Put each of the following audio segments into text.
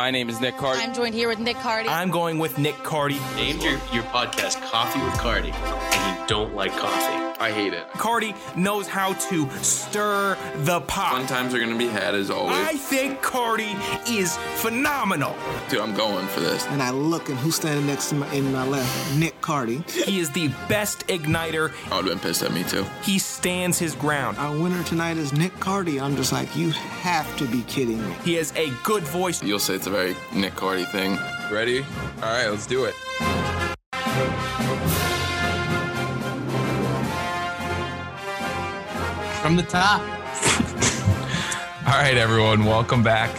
My name is Nick Cardi. I'm joined here with Nick Cardi. I'm going with Nick Cardi. Named your, your podcast Coffee with Cardi, and you don't like coffee. I hate it. Cardi knows how to stir the pot. Fun times are gonna be had as always. I think Cardi is phenomenal. Dude, I'm going for this. And I look, and who's standing next to my in my left? Nick Cardi. He is the best igniter. I would've been pissed at me too. He stands his ground. Our winner tonight is Nick Cardi. I'm just like, you have to be kidding me. He has a good voice. You'll say it's a very Nick Cardi thing. Ready? All right, let's do it. From the top. All right, everyone, welcome back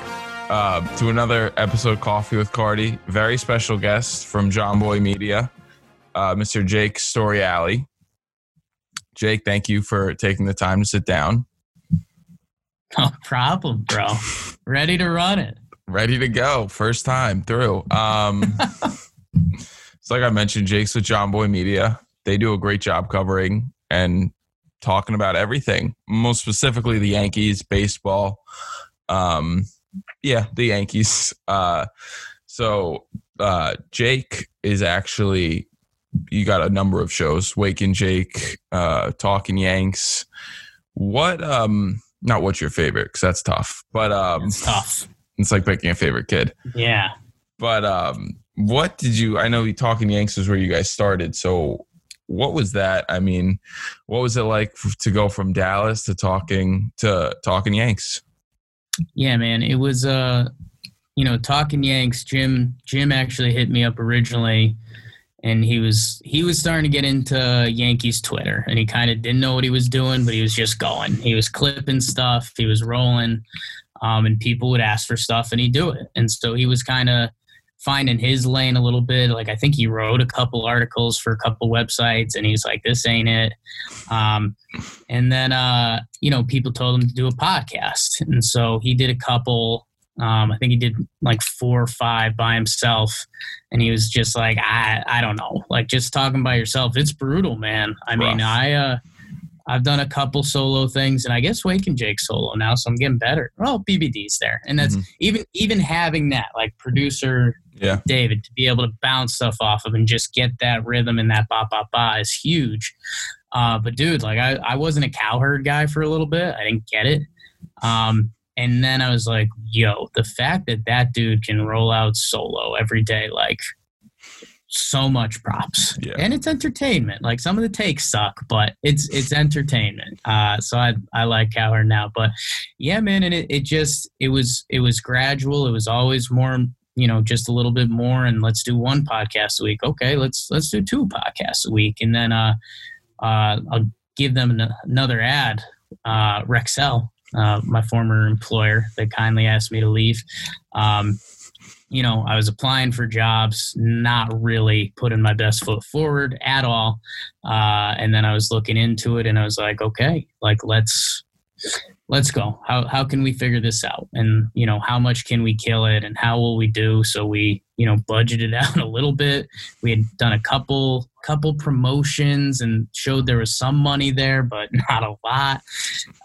uh, to another episode of Coffee with Cardi. Very special guest from Jomboy Media, uh, Mr. Jake Storiale. Jake, thank you for taking the time to sit down. No problem, bro. Ready to run it. Ready to go, first time through. Um, so, like I mentioned, Jake's with Jomboy Media. They do a great job covering and talking about everything, most specifically the Yankees, baseball. Um, yeah, the Yankees. Uh, so uh, Jake is actually you got a number of shows, Wake and Jake, uh, Talking Yanks. What um not what's your favorite because that's tough, but um It's tough. it's like picking a favorite kid. Yeah. But um what did you I know Talking Yanks is where you guys started, so what was that? I mean, what was it like to go from Dallas to talking to talking Yanks? Yeah, man. It was uh you know, talking Yanks, Jim Jim actually hit me up originally and he was he was starting to get into Yankees Twitter and he kind of didn't know what he was doing, but he was just going. He was clipping stuff, he was rolling, um, and people would ask for stuff and he'd do it. And so he was kind of finding his lane a little bit. Like I think he wrote a couple articles for a couple websites and he's like, this ain't it. Um, and then, uh, you know, people told him to do a podcast. And so he did a couple, um, I think he did like four or five by himself. And he was just like, I, I don't know, like just talking by yourself. It's brutal, man. I mean, I, uh, I've done a couple solo things, and I guess Wake and Jake solo now, so I'm getting better. Well, BBD's there, and that's Mhm. even even having that like producer Yeah. David to be able to bounce stuff off of and just get that rhythm and that ba ba ba is huge. Uh, but dude, like I, I wasn't a Cowherd guy for a little bit. I didn't get it. Um, and then I was like, yo, the fact that that dude can roll out solo every day, like so much props. Yeah. And it's entertainment. Like some of the takes suck, but it's it's entertainment. Uh, so I I like Cowherd now. But yeah, man, and it, it just it was it was gradual. It was always more you know just a little bit more and let's do one podcast a week okay let's let's do two podcasts a week and then uh uh i'll give them an, another ad uh Rexel uh my former employer that kindly asked me to leave um you know i was applying for jobs not really putting my best foot forward at all. Uh and then i was looking into it and i was like okay like let's let's go. How, how can we figure this out? And you know how much can we kill it and how will we do? So we you know budgeted out a little bit. We had done a couple couple promotions and showed there was some money there but not a lot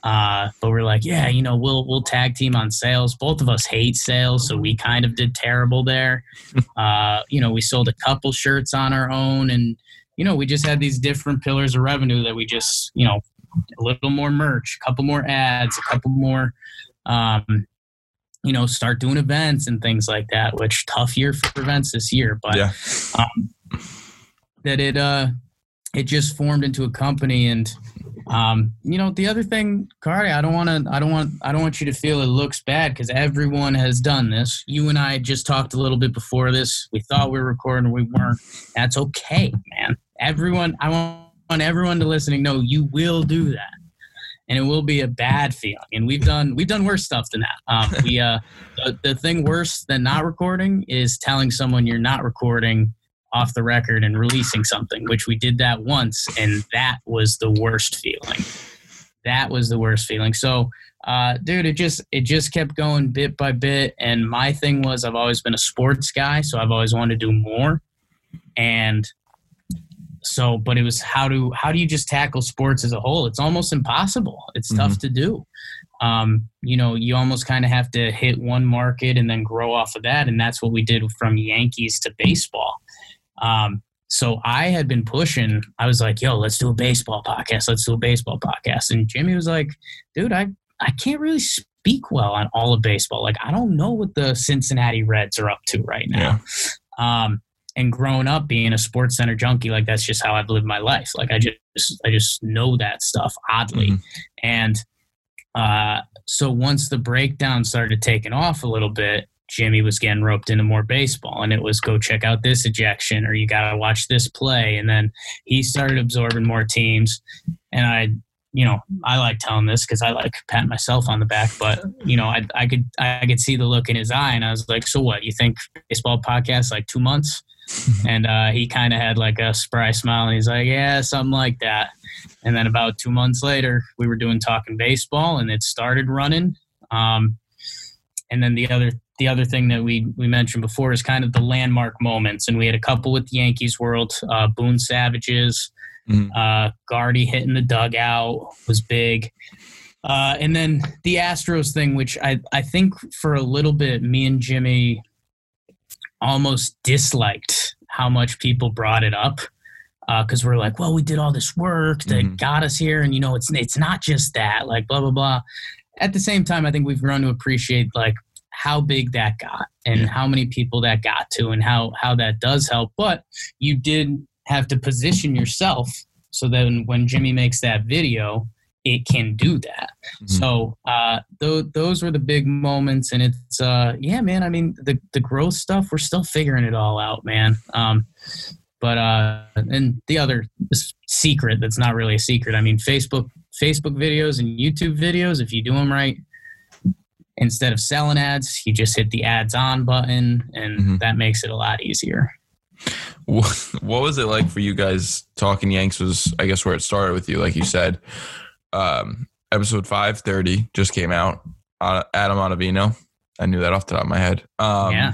uh, but we're like yeah you know we'll we'll tag team on sales both of us hate sales so we kind of did terrible there uh, you know we sold a couple shirts on our own and you know we just had these different pillars of revenue that we just you know a little more merch, a couple more ads, a couple more, um, you know, start doing events and things like that. Which tough year for events this year, but Yeah. um, that it uh, it just formed into a company and. Um, you know, the other thing, Cardi, I don't want to, I don't want, I don't want you to feel it looks bad because everyone has done this. You and I just talked a little bit before this. We thought we were recording, we weren't. That's okay, man. Everyone, I want everyone to listening know you will do that and it will be a bad feeling and we've done we've done worse stuff than that um, we uh the, the thing worse than not recording is telling someone you're not recording off the record and releasing something which we did that once and that was the worst feeling that was the worst feeling so uh, dude it just it just kept going bit by bit and my thing was i've always been a sports guy so i've always wanted to do more and so, but it was how do how do you just tackle sports as a whole? It's almost impossible. It's Mm-hmm. tough to do. Um, you know, you almost kind of have to hit one market and then grow off of that, and that's what we did from Yankees to baseball. Um, so I had been pushing. I was like, "Yo, let's do a baseball podcast. Let's do a baseball podcast." And Jimmy was like, "Dude, I I can't really speak well on all of baseball. Like, I don't know what the Cincinnati Reds are up to right now." Um, and growing up being a SportsCenter junkie, like that's just how I've lived my life. Like I just I just know that stuff oddly. Mhm. And uh, so once the breakdown started taking off a little bit, Jimmy was getting roped into more baseball, and it was go check out this ejection, or you got to watch this play. And then he started absorbing more teams, and I, you know, I like telling this because I like patting myself on the back, but you know, I, I could I could see the look in his eye, and I was like, so what? You think baseball podcast like two months? and uh, he kind of had like a spry smile, and he's like, yeah, something like that. And then about two months later, we were doing talking baseball, and it started running. Um, and then the other the other thing that we we mentioned before is kind of the landmark moments, and we had a couple with the Yankees World, uh, Boone Savages, Mhm. uh, Gardy hitting the dugout was big. Uh, and then the Astros thing, which I, I think for a little bit, me and Jimmy almost disliked how much people brought it up because we're like, well, we did all this work that Mhm. got us here, and you know, it's it's not just that, like blah blah blah. At the same time, I think we've grown to appreciate like how big that got and Yeah. how many people that got to and how how that does help. But you did have to position yourself so then when Jimmy makes that video, it can do that. Mhm. So uh, th- those were the big moments, and it's uh, yeah, man. I mean, the the growth stuff, we're still figuring it all out, man. Um, but uh, and the other secret that's not really a secret. I mean, Facebook Facebook videos and YouTube videos, if you do them right, instead of selling ads, you just hit the ads on button, and Mhm. that makes it a lot easier. What what was it like for you guys? Talking Yanks was, I guess, where it started with you, like you said. Um, episode five thirty just came out. Uh, Adam Ottavino. I knew that off the top of my head. Um, Yeah.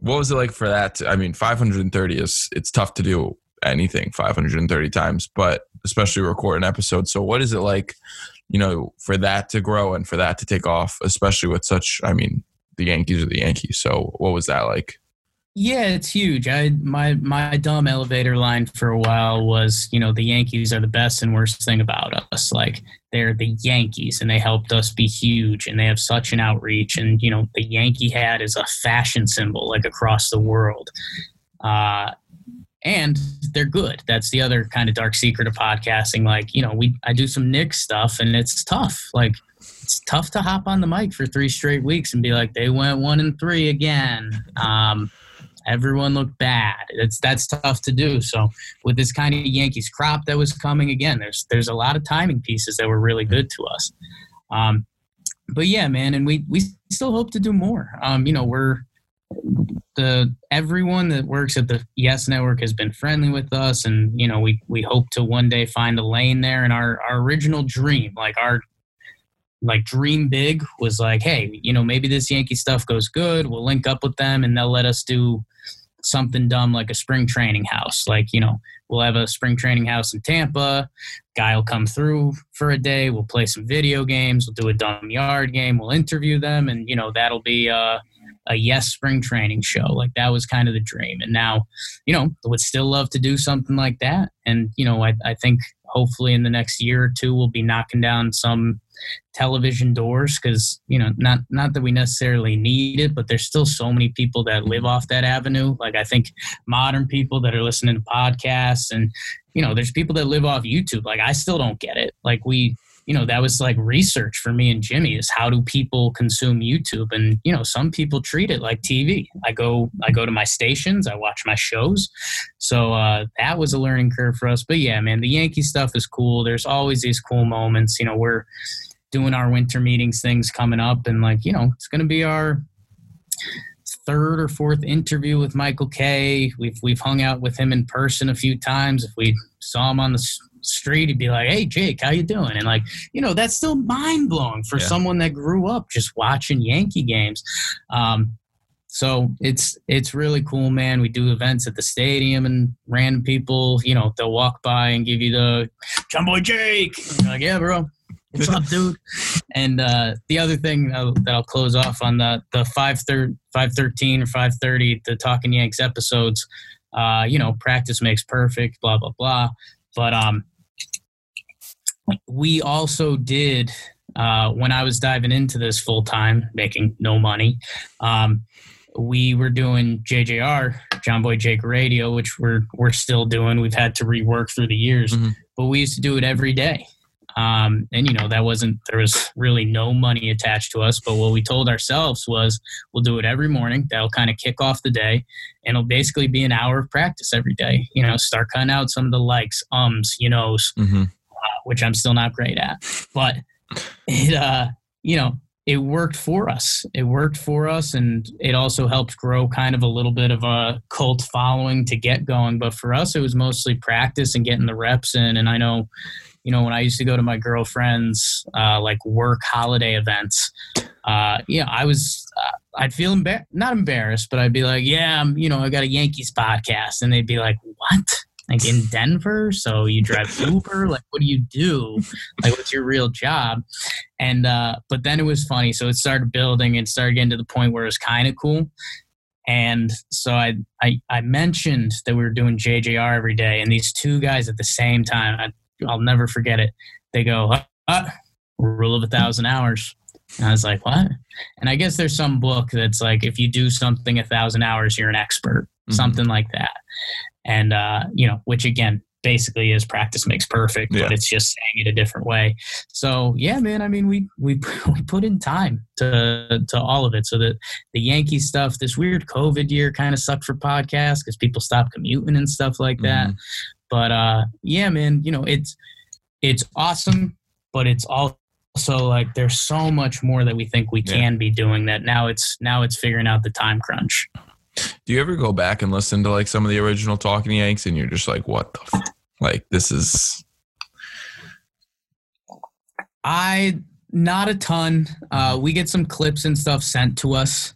What was it like for that? to- I mean, 530 is it's tough to do anything 530 times, but especially record an episode. So, what is it like, you know, for that to grow and for that to take off, especially with such? I mean, the Yankees are the Yankees. So, what was that like? Yeah, it's huge. I my my dumb elevator line for a while was, you know, the Yankees are the best and worst thing about us. Like they're the Yankees and they helped us be huge and they have such an outreach and you know, the Yankee hat is a fashion symbol like across the world. Uh and they're good. That's the other kind of dark secret of podcasting. Like, you know, we I do some Nick stuff and it's tough. Like it's tough to hop on the mic for three straight weeks and be like, they went one and three again. Um, everyone looked bad. It's that's tough to do. So with this kind of Yankees crop that was coming again, there's there's a lot of timing pieces that were really good to us. Um, but yeah, man, and we we still hope to do more. Um, you know, we're the everyone that works at the Yes Network has been friendly with us, and you know, we we hope to one day find a lane there. And our our original dream, like our like dream big was like hey you know maybe this yankee stuff goes good. We'll link up with them and they'll let us do something dumb like a spring training house. Like you know we'll have a spring training house in tampa. Guy will come through for a day. We'll play some video games. We'll do a dumb yard game. We'll interview them and you know that'll be uh a yes spring training show. Like that was kind of the dream. And now you know would still love to do something like that. And you know i, I think hopefully in the next year or two we'll be knocking down some television doors because you know not not that we necessarily need it but there's still so many people that live off that avenue. Like i think modern people that are listening to podcasts and you know there's people that live off youtube. Like i still don't get it. Like we you know that was like research for me and jimmy is how do people consume youtube? And you know some people treat it like tv i go i go to my stations i watch my shows. So uh, that was a learning curve for us. But yeah man the yankee stuff is cool. There's always these cool moments. You know we're doing our winter meetings things coming up and like you know it's going to be our third or fourth interview with Michael Kay. We've we've hung out with him in person a few times. If we saw him on the street, he'd be like, "Hey, Jake, how you doing?" And like, you know, that's still mind blowing for Yeah. someone that grew up just watching Yankee games. Um, so it's it's really cool, man. We do events at the stadium, and random people, you know, they'll walk by and give you the Boy Jake. Like, yeah, bro, what's up, dude? And uh, the other thing uh, that I'll close off on the the five thir- five thirteen or five thirty the Talking Yanks episodes. Uh, you know, practice makes perfect. Blah blah blah. But um, we also did uh, when I was diving into this full time, making no money. Um, we were doing JJR, Jomboy Jake Radio, which we're we're still doing. We've had to rework through the years, Mhm. but we used to do it every day. Um, and you know that wasn't there was really no money attached to us. But what we told ourselves was we'll do it every morning. That'll kind of kick off the day, and it'll basically be an hour of practice every day. You know, start cutting out some of the likes, ums, you knows, hmm which I'm still not great at. But it, uh, you know, it worked for us. It worked for us, and it also helped grow kind of a little bit of a cult following to get going. But for us, it was mostly practice and getting the reps in. And I know, you know, when I used to go to my girlfriend's uh, like work holiday events, uh, you know, I was, uh, I'd feel embar- not embarrassed, but I'd be like, yeah, I'm, you know, I got a Yankees podcast, and they'd be like, what? Like in Denver, so you drive Uber. Like, what do you do? Like, what's your real job? And uh, but then it was funny. So it started building and started getting to the point where it was kind of cool. And so I, I I mentioned that we were doing JJR every day, and these two guys at the same time, I, I'll never forget it. They go, uh, uh, rule of a thousand hours. And I was like, what? And I guess there's some book that's like, if you do something a thousand hours, you're an expert, Mhm. something like that. And, uh, you know, which again, basically is practice makes perfect, Yeah. but it's just saying it a different way. So yeah, man, I mean, we, we, we put in time to, to all of it. So that the Yankee stuff, this weird COVID year kind of sucked for podcasts because people stopped commuting and stuff like that. But, uh, yeah, man, you know, it's, it's awesome, but it's also like there's so much more that we think we Yeah. can be doing that now it's now it's figuring out the time crunch Do you ever go back and listen to like some of the original Talking Yanks and you're just like, what the f-? like this is i not a ton uh we get some clips and stuff sent to us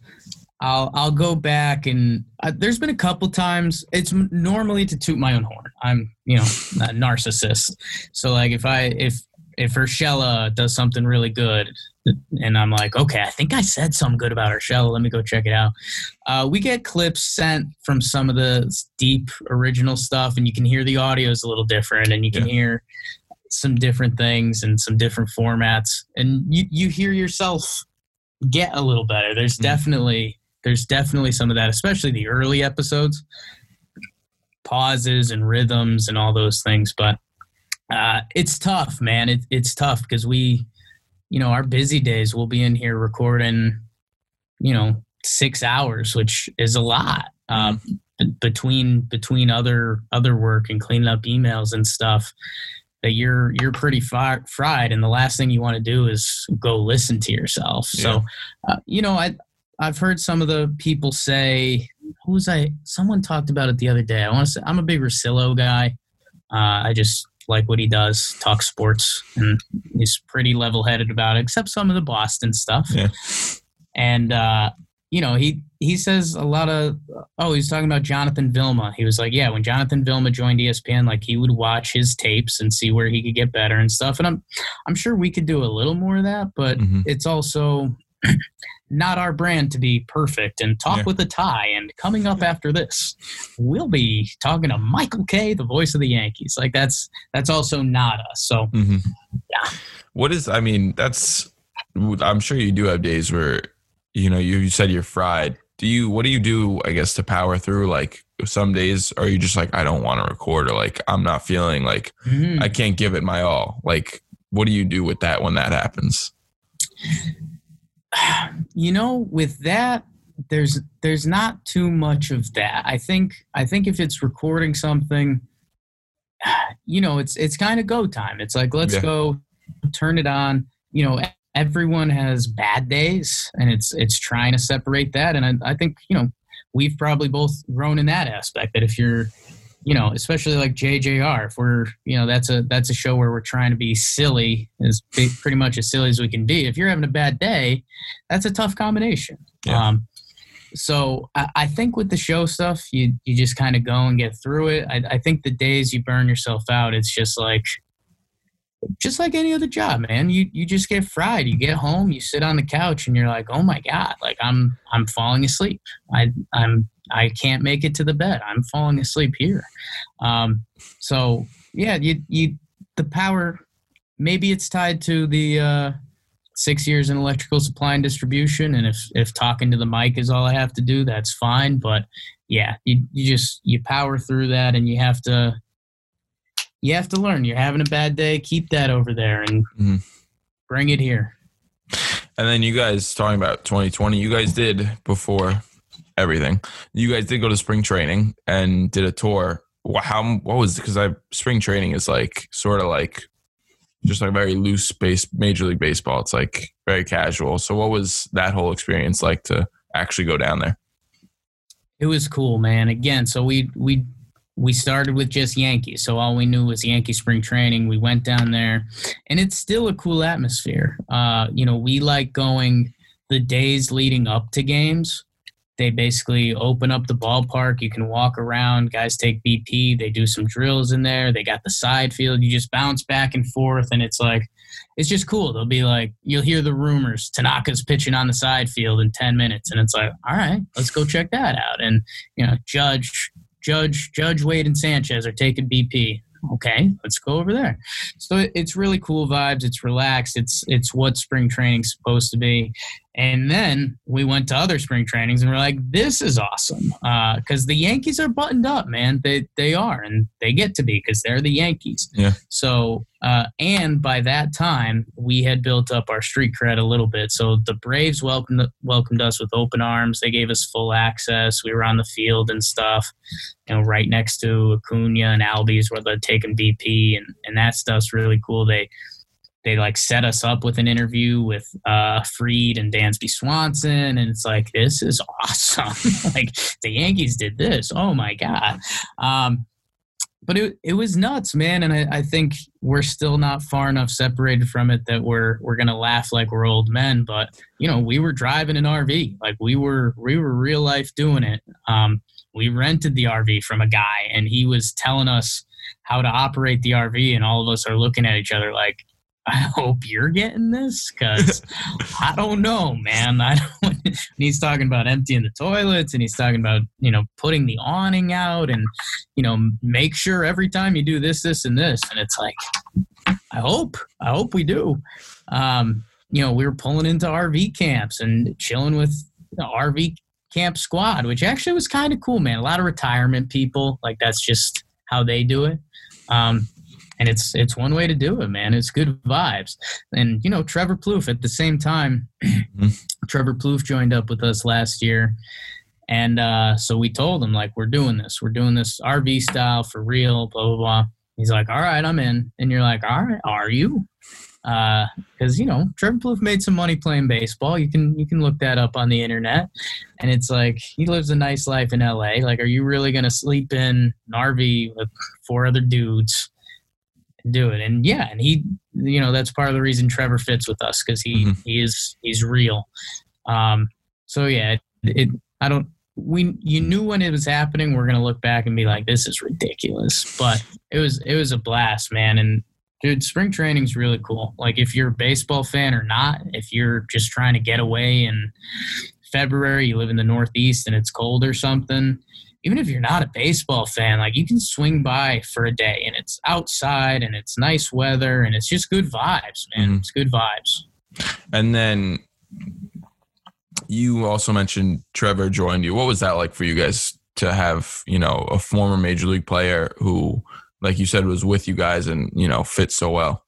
i'll i'll go back and uh, there's been a couple times it's normally to toot my own horn i'm you know a narcissist so like if i if if Urshela does something really good and I'm like, okay, I think I said something good about Urshela. Let me go check it out. Uh, we get clips sent from some of the deep original stuff, and you can hear the audio is a little different, and you can Yeah. hear some different things and some different formats, and you you hear yourself get a little better. There's Mhm. definitely there's definitely some of that, especially the early episodes, pauses and rhythms and all those things, but. Uh, it's tough, man. It, it's tough because we, you know, our busy days, we'll be in here recording, you know, six hours, which is a lot. Um, b- between between other other work and cleaning up emails and stuff, that you're you're pretty fi- fried, and the last thing you want to do is go listen to yourself. So, uh, you know, I I've heard some of the people say, who was I? Someone talked about it the other day. I want to say I'm a big Russillo guy. Uh, I just like what he does, talk sports, and he's pretty level headed about it, except some of the Boston stuff. Yeah. And uh, you know, he he says a lot of oh, he's talking about Jonathan Vilma. He was like, yeah, when Jonathan Vilma joined ESPN, like he would watch his tapes and see where he could get better and stuff. And I'm I'm sure we could do a little more of that, but Mhm. it's also not our brand to be perfect and talk Yeah. with a tie. And coming up after this, we'll be talking to Michael Kay, the voice of the Yankees. Like that's that's also not us. So Mhm. Yeah. What is? I mean, that's. I'm sure you do have days where, you know, you, you said you're fried. Do you? What do you do? I guess to power through. Like some days, are you just like I don't want to record, or like I'm not feeling like mhm. I can't give it my all. Like, what do you do with that when that happens? you know, with that, there's there's not too much of that. I think I think if it's recording something, you know, it's it's kind of go time. It's like let's Yeah. go, turn it on. You know, everyone has bad days, and it's it's trying to separate that. And I, I think you know we've probably both grown in that aspect. That if you're you know, especially like JJR, if we're, you know, that's a that's a show where we're trying to be silly, as pretty much as silly as we can be. If you're having a bad day, that's a tough combination. Yeah. Um, so I, I think with the show stuff, you you just kind of go and get through it. I, I think the days you burn yourself out, it's just like just like any other job, man. You you just get fried. You get home, you sit on the couch, and you're like, oh my god, like I'm I'm falling asleep. I I'm I can't make it to the bed. I'm falling asleep here. Um, so yeah, you you the power. Maybe it's tied to the uh, six years in electrical supply and distribution, and if if talking to the mic is all I have to do, that's fine. But yeah, you you just you power through that, and you have to you have to learn. You're having a bad day, keep that over there and Mhm. bring it here. And then you guys talking about 2020, you guys did before everything. You guys did go to spring training and did a tour. How what was because I spring training is like sort of like just like very loose base major league baseball. It's like very casual. So what was that whole experience like to actually go down there? It was cool, man. Again, so we we we started with just Yankees, so all we knew was Yankee spring training. We went down there, and it's still a cool atmosphere. Uh, you know, we like going the days leading up to games. They basically open up the ballpark. You can walk around. Guys take BP. They do some drills in there. They got the side field. You just bounce back and forth, and it's like it's just cool. They'll be like, you'll hear the rumors. Tanaka's pitching on the side field in 10 minutes. And it's like, all right, let's go check that out. And, you know, Judge, Judge, Judge Wade and Sanchez are taking BP. Okay, let's go over there. So it's really cool vibes. It's relaxed. It's it's what spring training's supposed to be. And then we went to other spring trainings and we're like, this is awesome because the Yankees are buttoned up, man. They they are, and they get to be because they're the Yankees. Yeah. So uh, and by that time, we had built up our street cred a little bit. So the Braves welcomed welcomed us with open arms. They gave us full access. We were on the field and stuff, you know, right next to Acuna and Albies where they're taking BP, and and that stuff's really cool. They they like set us up with an interview with uh, Freed and Dansby Swanson, and it's like this is awesome. like the Yankees did this. Oh my god. Um, but it, it was nuts, man. And I, I think we're still not far enough separated from it that we're we're gonna laugh like we're old men. But you know, we were driving an RV, like we were we were real life doing it. Um, we rented the RV from a guy, and he was telling us how to operate the RV, and all of us are looking at each other like, I hope you're getting this because I don't know, man. I don't. he's talking about emptying the toilets, and he's talking about you know putting the awning out, and you know make sure every time you do this, this, and this, and it's like, I hope, I hope we do. Um, you know, we were pulling into RV camps and chilling with the RV camp squad, which actually was kind of cool, man. A lot of retirement people, like that's just how they do it. Um, and it's it's one way to do it, man. It's good vibes. And you know, Trevor Plouffe at the same time, Trevor Plouffe joined up with us last year. And uh, so we told him, like, we're doing this. We're doing this RV style for real, blah, blah, blah. He's like, all right, I'm in. And you're like, all right, are you? Because, you know, Trevor Plouffe made some money playing baseball. You can you can look that up on the internet. And it's like, he lives a nice life in LA. Like, are you really going to sleep in an RV with four other dudes? Do it. And yeah and he you know that's part of the reason trevor fits with us because he Mhm. he is he's real. Um so yeah it, it i don't we you knew when it was happening we're gonna look back and be like this is ridiculous. But it was it was a blast man. And dude spring training's really cool. Like if you're a baseball fan or not if you're just trying to get away in february you live in the northeast and it's cold or something even if you're not a baseball fan, like you can swing by for a day and it's outside and it's nice weather and it's just good vibes, man. Mhm. It's good vibes. And then you also mentioned Trevor joined you. What was that like for you guys to have, you know, a former major league player who, like you said, was with you guys and, you know, fit so well?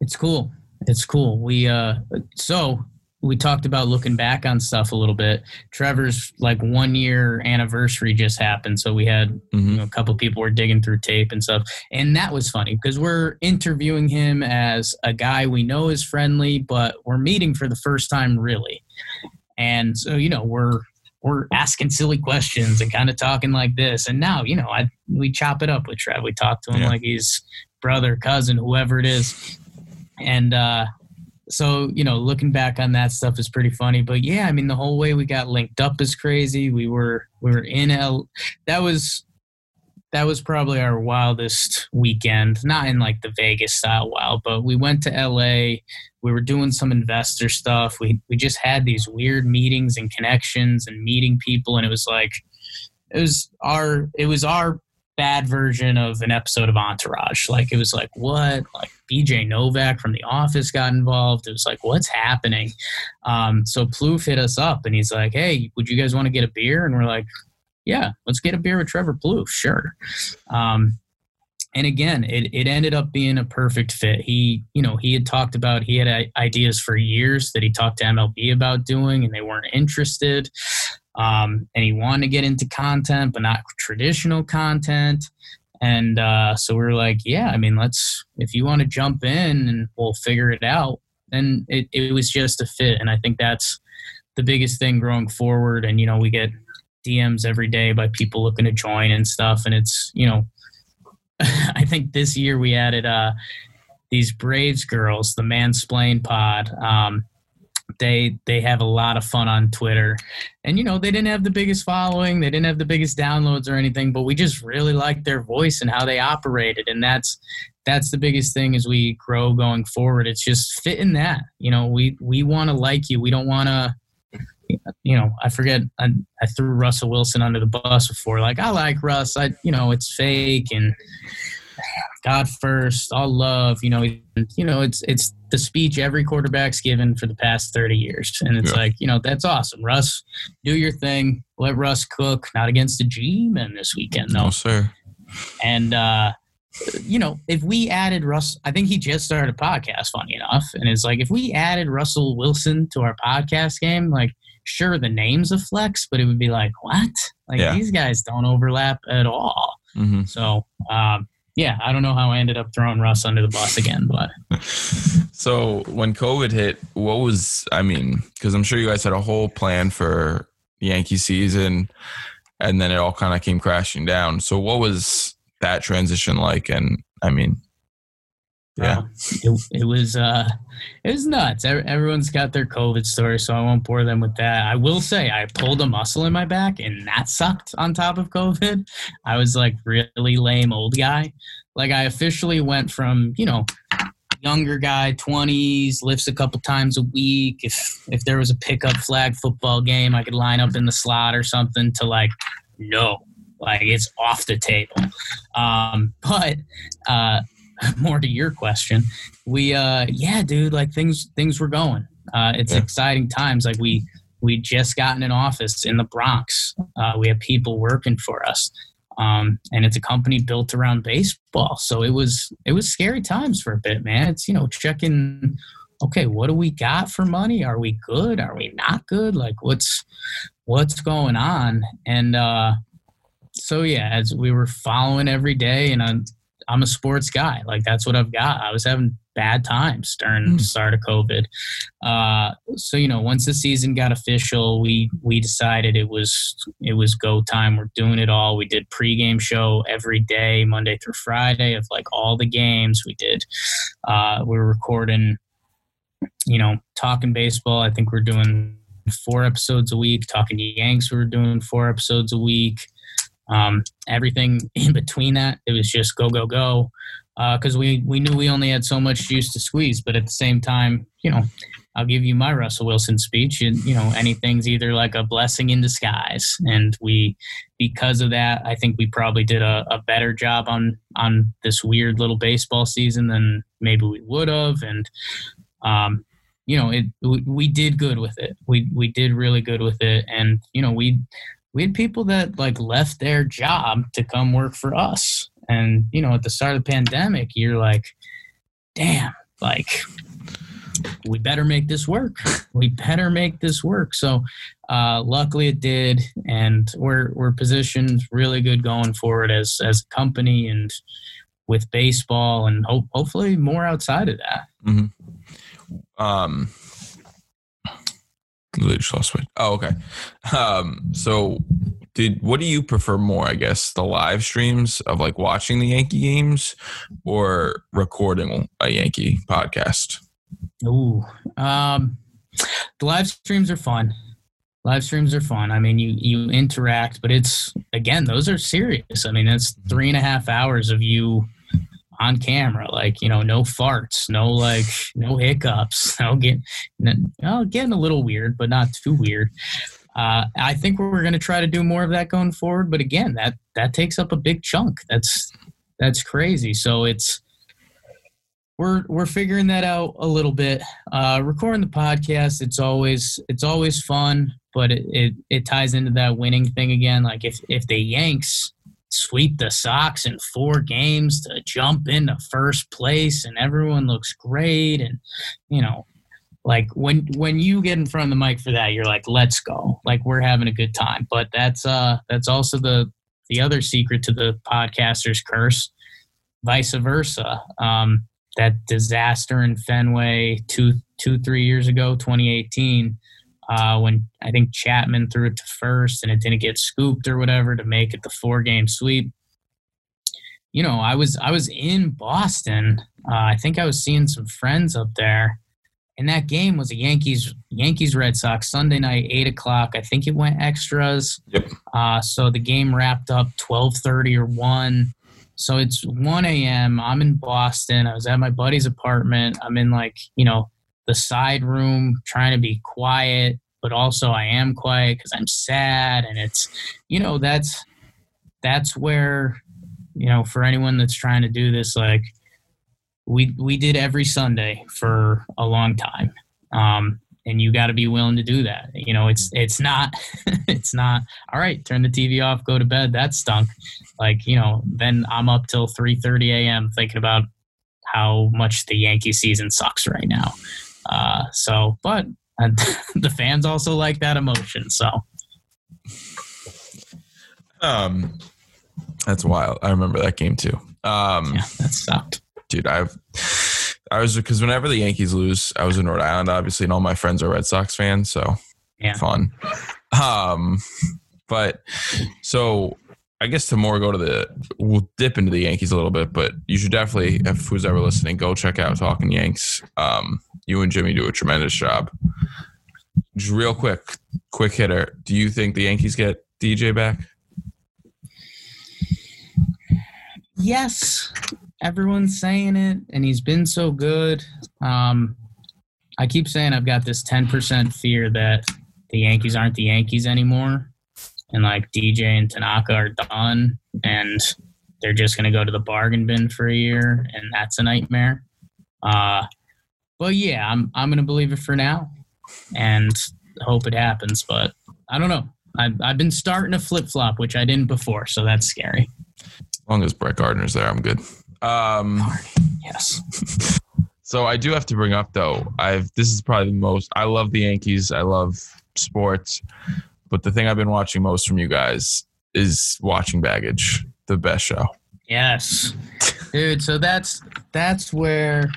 It's cool. It's cool. We uh so we talked about looking back on stuff a little bit. Trevor's like one year anniversary just happened, so we had you Mhm. know, a couple people were digging through tape and stuff, and that was funny because we're interviewing him as a guy we know is friendly, but we're meeting for the first time really, and so you know we're we're asking silly questions and kind of talking like this, and now you know I we chop it up with Trev. We talk to him Yeah. like he's brother, cousin, whoever it is, and uh, so you know, looking back on that stuff is pretty funny. But yeah, I mean, the whole way we got linked up is crazy. We were we were in L. That was that was probably our wildest weekend. Not in like the Vegas style wild, but we went to LA. We were doing some investor stuff. We we just had these weird meetings and connections and meeting people, and it was like it was our it was our bad version of an episode of Entourage. Like it was like what like BJ Novak from The Office got involved. It was like what's happening. Um, so Plouffe hit us up and he's like, hey, would you guys want to get a beer? And we're like, yeah, let's get a beer with Trevor Plouffe, sure. Um, and again, it, it ended up being a perfect fit. He, you know, he had talked about, he had ideas for years that he talked to MLB about doing, and they weren't interested. Um, and he wanted to get into content, but not traditional content. And uh, so we are like, yeah, I mean, let's, if you want to jump in and we'll figure it out. And it, it was just a fit. And I think that's the biggest thing growing forward. And, you know, we get DMs every day by people looking to join and stuff. And it's, you know, I think this year we added uh, these Braves girls, the Mansplain Pod. Um, they they have a lot of fun on Twitter, and you know they didn't have the biggest following, they didn't have the biggest downloads or anything, but we just really liked their voice and how they operated, and that's that's the biggest thing as we grow going forward. It's just fitting that. You know, we we want to like you. We don't want to you know, I forget. I, I, threw Russell Wilson under the bus before. Like, I like Russ. I, you know, it's fake and God first, all love. You know, you know, it's it's the speech every quarterback's given for the past thirty years, and it's yeah. like, you know, that's awesome. Russ, do your thing. Let Russ cook. Not against the G-men this weekend, though. No, sir. And uh, you know, if we added Russ, I think he just started a podcast, funny enough. And it's like, if we added Russell Wilson to our podcast game, like, sure the name's a flex, but it would be like, what? Like yeah. these guys don't overlap at all. Mm-hmm. So, um, yeah, I don't know how I ended up throwing Russ under the bus again, but. so when COVID hit, what was I mean? Because I'm sure you guys had a whole plan for Yankee season, and then it all kind of came crashing down. So what was that transition like? And I mean, yeah, um, it, it was uh, it was nuts. Everyone's got their COVID story, so I won't bore them with that. I will say I pulled a muscle in my back, and that sucked. On top of COVID, I was like really lame old guy. Like I officially went from you know younger guy, twenties, lifts a couple times a week. If if there was a pickup flag football game, I could line up in the slot or something. To like no, like it's off the table. Um, but uh, more to your question, we uh yeah, dude, like things things were going. Uh, it's yeah. exciting times. Like we we just gotten an office in the Bronx. Uh, we have people working for us, um, and it's a company built around baseball. So it was it was scary times for a bit, man. It's you know checking. Okay, what do we got for money? Are we good? Are we not good? Like what's what's going on? And uh, so yeah, as we were following every day, and I'm I'm a sports guy. Like that's what I've got. I was having bad times during mm. the start of COVID. Uh, so you know, once the season got official, we we decided it was it was go time. We're doing it all. We did pregame show every day, Monday through Friday, of like all the games. We did. Uh, we were recording. You know, talking baseball. I think we're doing four episodes a week. Talking to Yanks, we were doing four episodes a week. Um, everything in between that, it was just go, go, go. Because uh, we, we knew we only had so much juice to squeeze. But at the same time, you know, I'll give you my Russell Wilson speech. And, you know, anything's either like a blessing in disguise. And we, because of that, I think we probably did a, a better job on, on this weird little baseball season than maybe we would have. And, um, you know, it we, we did good with it. We we did really good with it, and you know, we we had people that like left their job to come work for us. And, you know, at the start of the pandemic, you're like, damn, like, we better make this work. We better make this work. So, uh, luckily it did. And we're, we're positioned really good going forward as, as a company and with baseball and ho- hopefully more outside of that. Mm-hmm. Um, Literally just lost my. Oh, okay. Um, so, did what do you prefer more? I guess the live streams of like watching the Yankee games, or recording a Yankee podcast. Ooh, um, the live streams are fun. Live streams are fun. I mean, you you interact, but it's again, those are serious. I mean, it's three and a half hours of you on camera, like you know, no farts, no like, no hiccups, no get, well, getting a little weird, but not too weird. Uh, I think we're going to try to do more of that going forward, but again, that that takes up a big chunk. That's that's crazy. So it's we're we're figuring that out a little bit. Uh, recording the podcast, it's always it's always fun, but it, it it ties into that winning thing again. Like if if the Yanks sweep the Sox in four games to jump into first place, and everyone looks great, and you know, like when when you get in front of the mic for that, you're like, let's go, like we're having a good time. But that's uh that's also the the other secret to the podcaster's curse, vice versa. Um, that disaster in Fenway two two three years ago, 2018, uh, when I think Chapman threw it to first and it didn't get scooped or whatever to make it the four game sweep. You know, I was I was in Boston. Uh, I think I was seeing some friends up there, and that game was a Yankees Yankees Red Sox Sunday night, eight o'clock. I think it went extras. Yep. Uh, so the game wrapped up twelve thirty or one. So it's 1 a.m. I'm in Boston. I was at my buddy's apartment. I'm in like, you know, the side room trying to be quiet, but also I am quiet because I'm sad. And it's, you know, that's, that's where, you know, for anyone that's trying to do this, like we, we did every Sunday for a long time. Um, and you got to be willing to do that. You know, it's it's not it's not all right. Turn the TV off, go to bed. That stunk. Like you know, then I'm up till 3:30 a.m. thinking about how much the Yankee season sucks right now. Uh, so, but uh, the fans also like that emotion. So, um, that's wild. I remember that game too. Um, yeah, that sucked, dude. I've I was because whenever the Yankees lose, I was in Rhode Island, obviously, and all my friends are Red Sox fans, so yeah. fun. Um, but so I guess to more go to the we'll dip into the Yankees a little bit, but you should definitely, if who's ever listening, go check out Talking Yanks. Um, you and Jimmy do a tremendous job. Just real quick, quick hitter. Do you think the Yankees get DJ back? Yes, everyone's saying it, and he's been so good. Um, I keep saying I've got this 10% fear that the Yankees aren't the Yankees anymore, and like DJ and Tanaka are done, and they're just going to go to the bargain bin for a year, and that's a nightmare. Uh, but yeah, I'm I'm going to believe it for now, and hope it happens. But I don't know. I've I've been starting to flip flop, which I didn't before, so that's scary. As long as Brett Gardner's there, I'm good. Um, yes. so I do have to bring up though. I've this is probably the most. I love the Yankees. I love sports, but the thing I've been watching most from you guys is watching Baggage, the best show. Yes, dude. So that's that's where.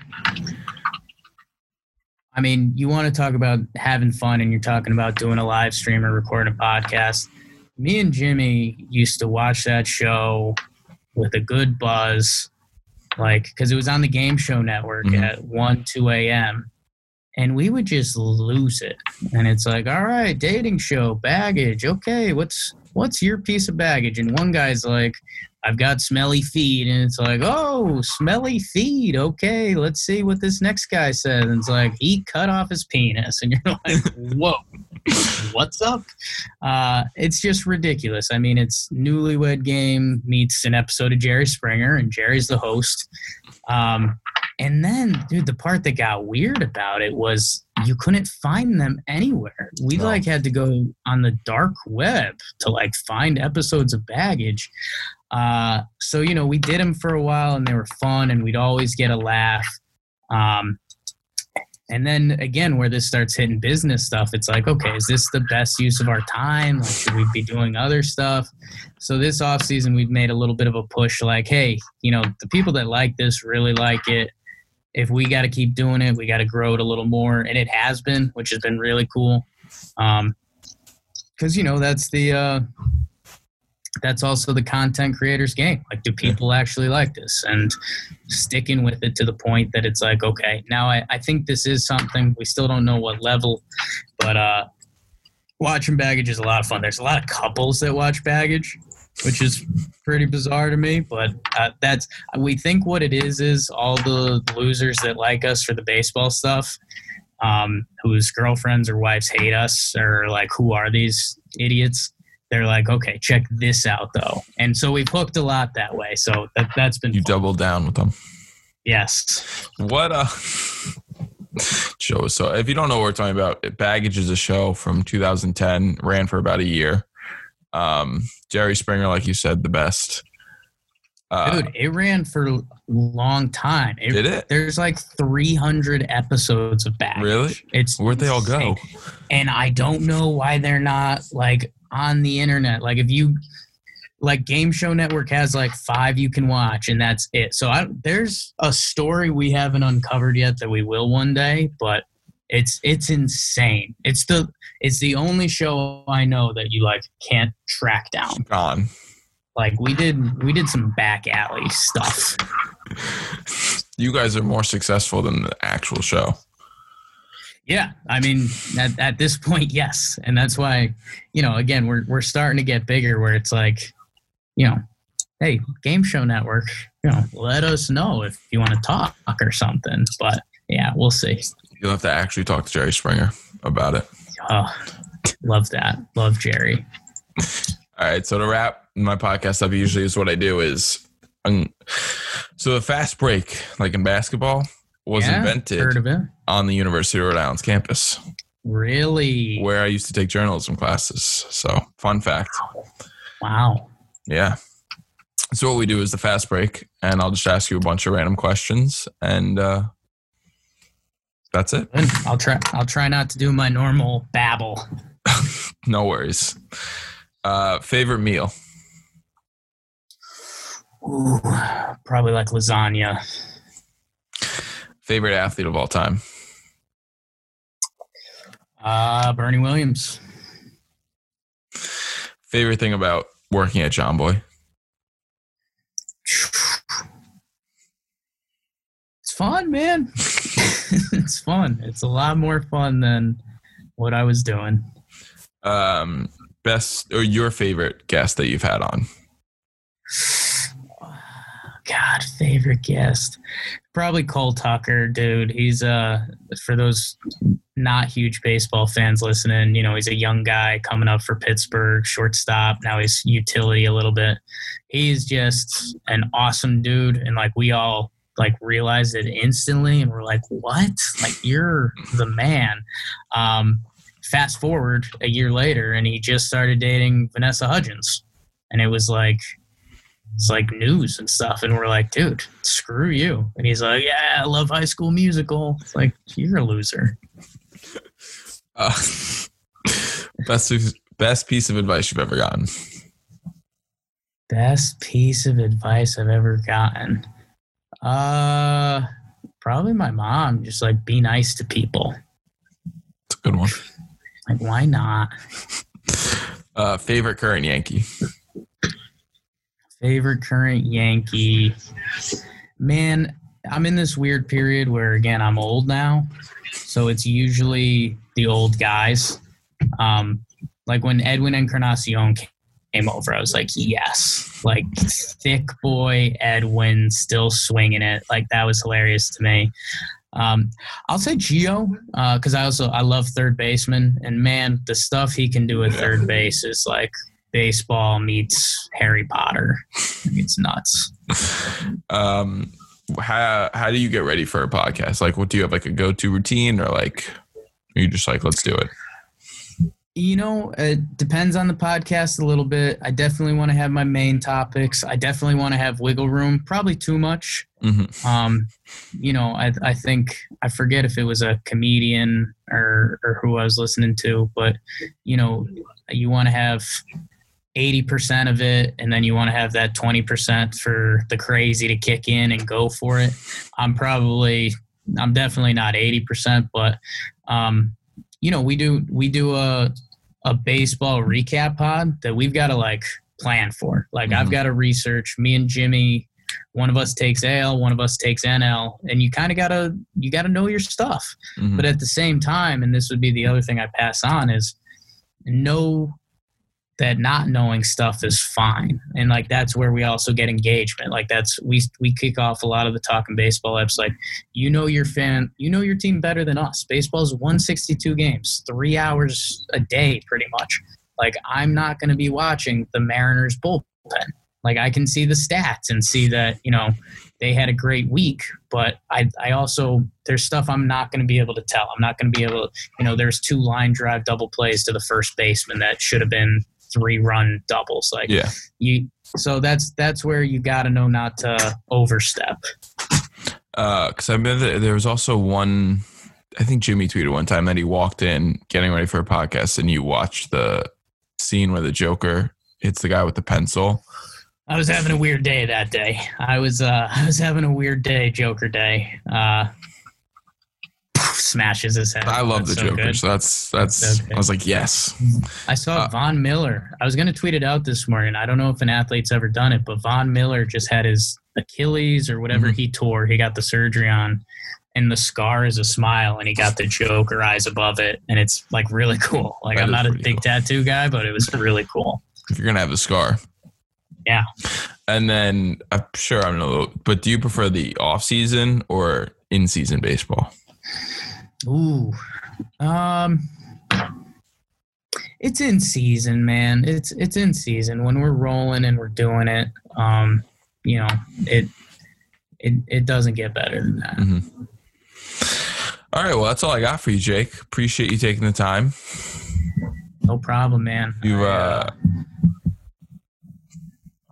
I mean, you want to talk about having fun, and you're talking about doing a live stream or recording a podcast. Me and Jimmy used to watch that show with a good buzz like because it was on the game show network mm-hmm. at 1 2 a.m and we would just lose it. And it's like all right dating show baggage. Okay what's what's your piece of baggage? And one guy's like i've got smelly feet. And it's like oh smelly feet. Okay let's see what this next guy says. And it's like he cut off his penis. And you're like whoa what's up? Uh, it's just ridiculous. I mean it's newlywed game meets an episode of jerry springer and jerry's the host. Um, and then, dude, the part that got weird about it was you couldn't find them anywhere. We like had to go on the dark web to like find episodes of baggage. Uh, so you know, we did them for a while, and they were fun, and we'd always get a laugh. Um, and then again, where this starts hitting business stuff, it's like, okay, is this the best use of our time? Like, should we be doing other stuff? So this off season, we've made a little bit of a push, like, hey, you know, the people that like this really like it if we got to keep doing it, we got to grow it a little more, and it has been, which has been really cool. Um, because you know that's the uh, that's also the content creators game. Like, do people actually like this? And sticking with it to the point that it's like, okay, now I, I think this is something we still don't know what level, but uh, watching baggage is a lot of fun. There's a lot of couples that watch baggage, which is pretty bizarre to me. But uh, that's we think what it is is all the losers that like us for the baseball stuff, um, whose girlfriends or wives hate us, or like who are these idiots? They're like, okay, check this out though, and so we've hooked a lot that way. So that that's been You fun. double down with them. yes. What a show. So if you don't know what we're talking about, Baggage is a show from 2010, ran for about a year. Um, Jerry Springer, like you said, the best. Uh, Dude, it ran for a long time. It, Did it? There's like 300 episodes of baggage. Really? It's Where'd they all go? And I don't know why they're not like on the internet. Like if you like Game Show Network has like five you can watch, and that's it. So I, there's a story we haven't uncovered yet that we will one day, but it's it's insane. It's the it's the only show I know that you like can't track down. Gone. Like we did we did some back alley stuff. You guys are more successful than the actual show. Yeah, I mean, at, at this point, yes, and that's why, you know, again, we're we're starting to get bigger, where it's like, you know, hey, Game Show Network, you know, let us know if you want to talk or something. But yeah, we'll see. You'll have to actually talk to Jerry Springer about it. Oh, love that, love Jerry. All right. So to wrap my podcast up, usually is what I do is, um, so the fast break, like in basketball, was Yeah, invented Heard of it? on the University of Rhode Island's campus, Really? where I used to take journalism classes. So fun fact. Wow. Yeah. So what we do is the fast break, and I'll just ask you a bunch of random questions, and uh, that's it. I'll try. I'll try not to do my normal babble. No worries. Uh, favorite meal? Ooh, probably like lasagna. Favorite athlete of all time? Uh, Bernie Williams. Favorite thing about working at Jomboy? It's fun, man. it's fun. It's a lot more fun than what I was doing. Um, best or your favorite guest that you've had on? God, favorite guest. Probably Cole Tucker, dude. He's uh for those not huge baseball fans listening, you know, he's a young guy coming up for Pittsburgh, shortstop. Now he's utility a little bit. He's just an awesome dude and like we all like realized it instantly and we're like, "What? Like you're the man." Um fast forward a year later and he just started dating Vanessa Hudgens. And it was like it's like news and stuff. And we're like, dude, screw you. And he's like, yeah, I love High School Musical. It's like, you're a loser. Uh, best best piece of advice you've ever gotten? Best piece of advice I've ever gotten. Uh, probably my mom. Just like be nice to people. It's a good one. Like, why not? Uh, favorite current Yankee? Favorite current Yankee. Man, I'm in this weird period where again I'm old now, so it's usually the old guys. Um, like when Edwin Encarnacion came over, I was like, yes, like thick boy Edwin still swinging it. Like that was hilarious to me. Um, I'll say Gio because I also I love third baseman, and man, the stuff he can do at third base is like baseball meets Harry Potter. It's nuts. Um, how how do you get ready for a podcast? Like, what do you have like a go to routine, or like, are you just like, let's do it? You know, it depends on the podcast a little bit. I definitely want to have my main topics. I definitely want to have wiggle room. Probably too much. Mm-hmm. Um, you know, I I think I forget if it was a comedian or or who I was listening to, but you know, you want to have 80% of it and then you want to have that 20% for the crazy to kick in and go for it. I'm probably I'm definitely not 80%, but um you know, we do we do a a baseball recap pod that we've got to like plan for. Like I've Mhm. got to research. Me and Jimmy, one of us takes AL, one of us takes NL, and you kind of gotta you gotta know your stuff. Mhm. But at the same time, and this would be the other thing I pass on is know that not knowing stuff is fine. And like that's where we also get engagement. Like that's we we kick off a lot of the talking baseball apps like you know your fan you know your team better than us. Baseball's 162 games three hours a day pretty much. Like i'm not going to be watching the mariners bullpen. Like i can see the stats and see that you know they had a great week but i i also there's stuff i'm not going to be able to tell. I'm not going to be able to you know there's two line drive double plays to the first baseman that should have been three run doubles like yeah. you so that's that's where you got to know not to overstep because I remember there was also one. I think Jimmy tweeted one time that he walked in getting ready for a podcast, and you watched the scene where the Joker hits the guy with the pencil. i was having a weird day that day i was uh i was having a weird day joker day uh smashes his head I love That's the so Joker, good. so that's that's. good. I was like, yes. I saw Uh, Von Miller. I was going to tweet it out this morning. I don't know if an athlete's ever done it, but Von Miller just had his Achilles or whatever Mhm. he tore. He got the surgery on, and the scar is a smile, and he got the Joker eyes above it, and it's like really cool. Like That I'm not a big cool. tattoo guy, but it was really cool. If you're gonna have a scar, Yeah. And then I'm sure I'm gonna. But do you prefer the off season or in season baseball? Ooh, um, it's in season, man. It's it's in season when we're rolling and we're doing it. Um, you know, it it it doesn't get better than that. All right. Well, that's all I got for you, Jake. Appreciate you taking the time. No problem, man. You. I, uh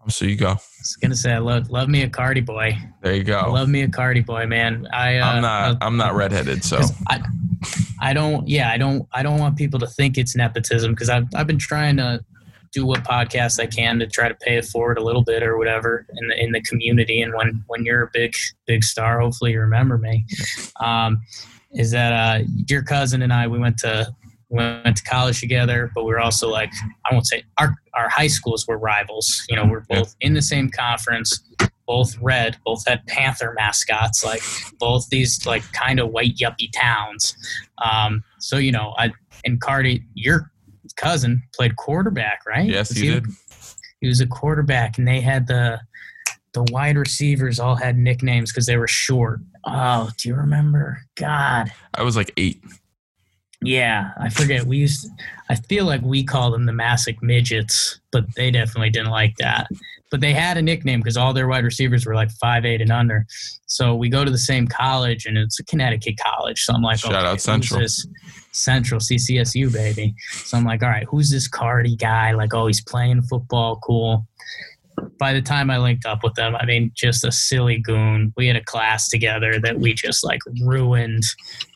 So you go. I was gonna say I love love me a Cardi boy. There you I go. love me a Cardi boy, man. I uh, I'm not. uh, I'm not redheaded, so I, I don't. Yeah, I don't. I don't want people to think it's nepotism because I've I've been trying to do what podcast I can to try to pay it forward a little bit or whatever in the in the community. And when when you're a big big star, hopefully you remember me. Um, is that uh, your cousin and I? We went to we went to college together, but we were also like I won't say our our high schools were rivals. You know, we're both in the same conference, both red, both had Panther mascots, like both these like kind of white yuppie towns. Um, so you know, I and Cardi, your cousin played quarterback, right? yes, Was he- did. He was a quarterback, and they had the the wide receivers all had nicknames because they were short. Oh, do you remember? God. I was like eight. Yeah, I forget. We used. I feel like we called them the Massic Midgets, but they definitely didn't like that. But they had a nickname because all their wide receivers were like five eight and under. So we go to the same college, and it's a Connecticut college. So I'm like, Shout okay, out Central. this? Central CCSU baby. So I'm like, all right, who's this Cardi guy? Like, oh, he's playing football. Cool. By the time I linked up with them, I mean, just a silly goon. We had a class together that we just like ruined.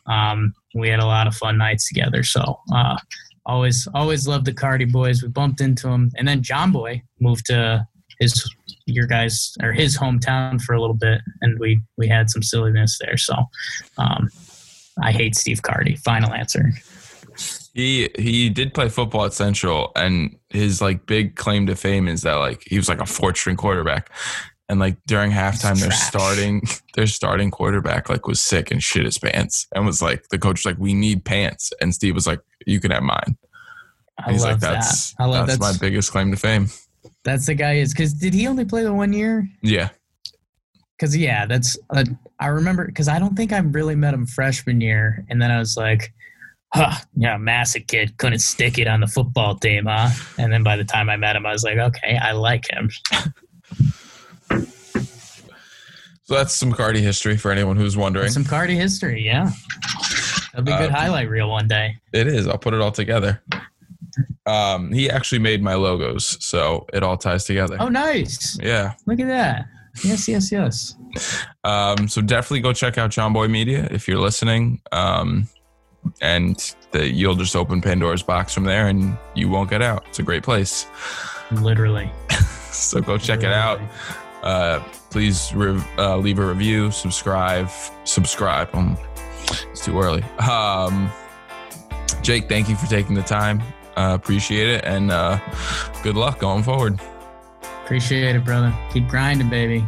Um, we had a lot of fun nights together. So uh, always, always loved the Cardi boys. We bumped into them, and then Jomboy moved to his your guys or his hometown for a little bit, and we we had some silliness there. So um, I hate Steve Cardi. Final answer. He he did play football at Central, and his like big claim to fame is that like he was like a fourth string quarterback, and like during halftime, their starting their starting quarterback like was sick and shit his pants, and was like the coach was like we need pants, and Steve was like you can have mine. I He's love like that. that's I love that's that's, my biggest claim to fame. that's the guy is because did he only play the one year? Yeah, Because yeah, that's uh, I remember because I don't think I really met him freshman year, and then I was like, huh, yeah, massive kid couldn't stick it on the football team, huh? And then by the time I met him, I was like, okay, I like him. so that's some Cardi history for anyone who's wondering. Some Cardi history, yeah. That'll be a good Uh, highlight reel one day. It is. I'll put it all together. Um, he actually made my logos, so it all ties together. Oh, nice! Yeah. Look at that. Yes, yes, yes. Um, so definitely go check out Jomboy Media if you're listening. Um, and the, you'll just open Pandora's box from there, and you won't get out. It's a great place. Literally. So go check it out. Uh, please rev- uh, leave a review, subscribe, subscribe. Um, it's too early. Um, Jake, thank you for taking the time. Uh, appreciate it, and uh, good luck going forward. Appreciate it, brother. Keep grinding, baby.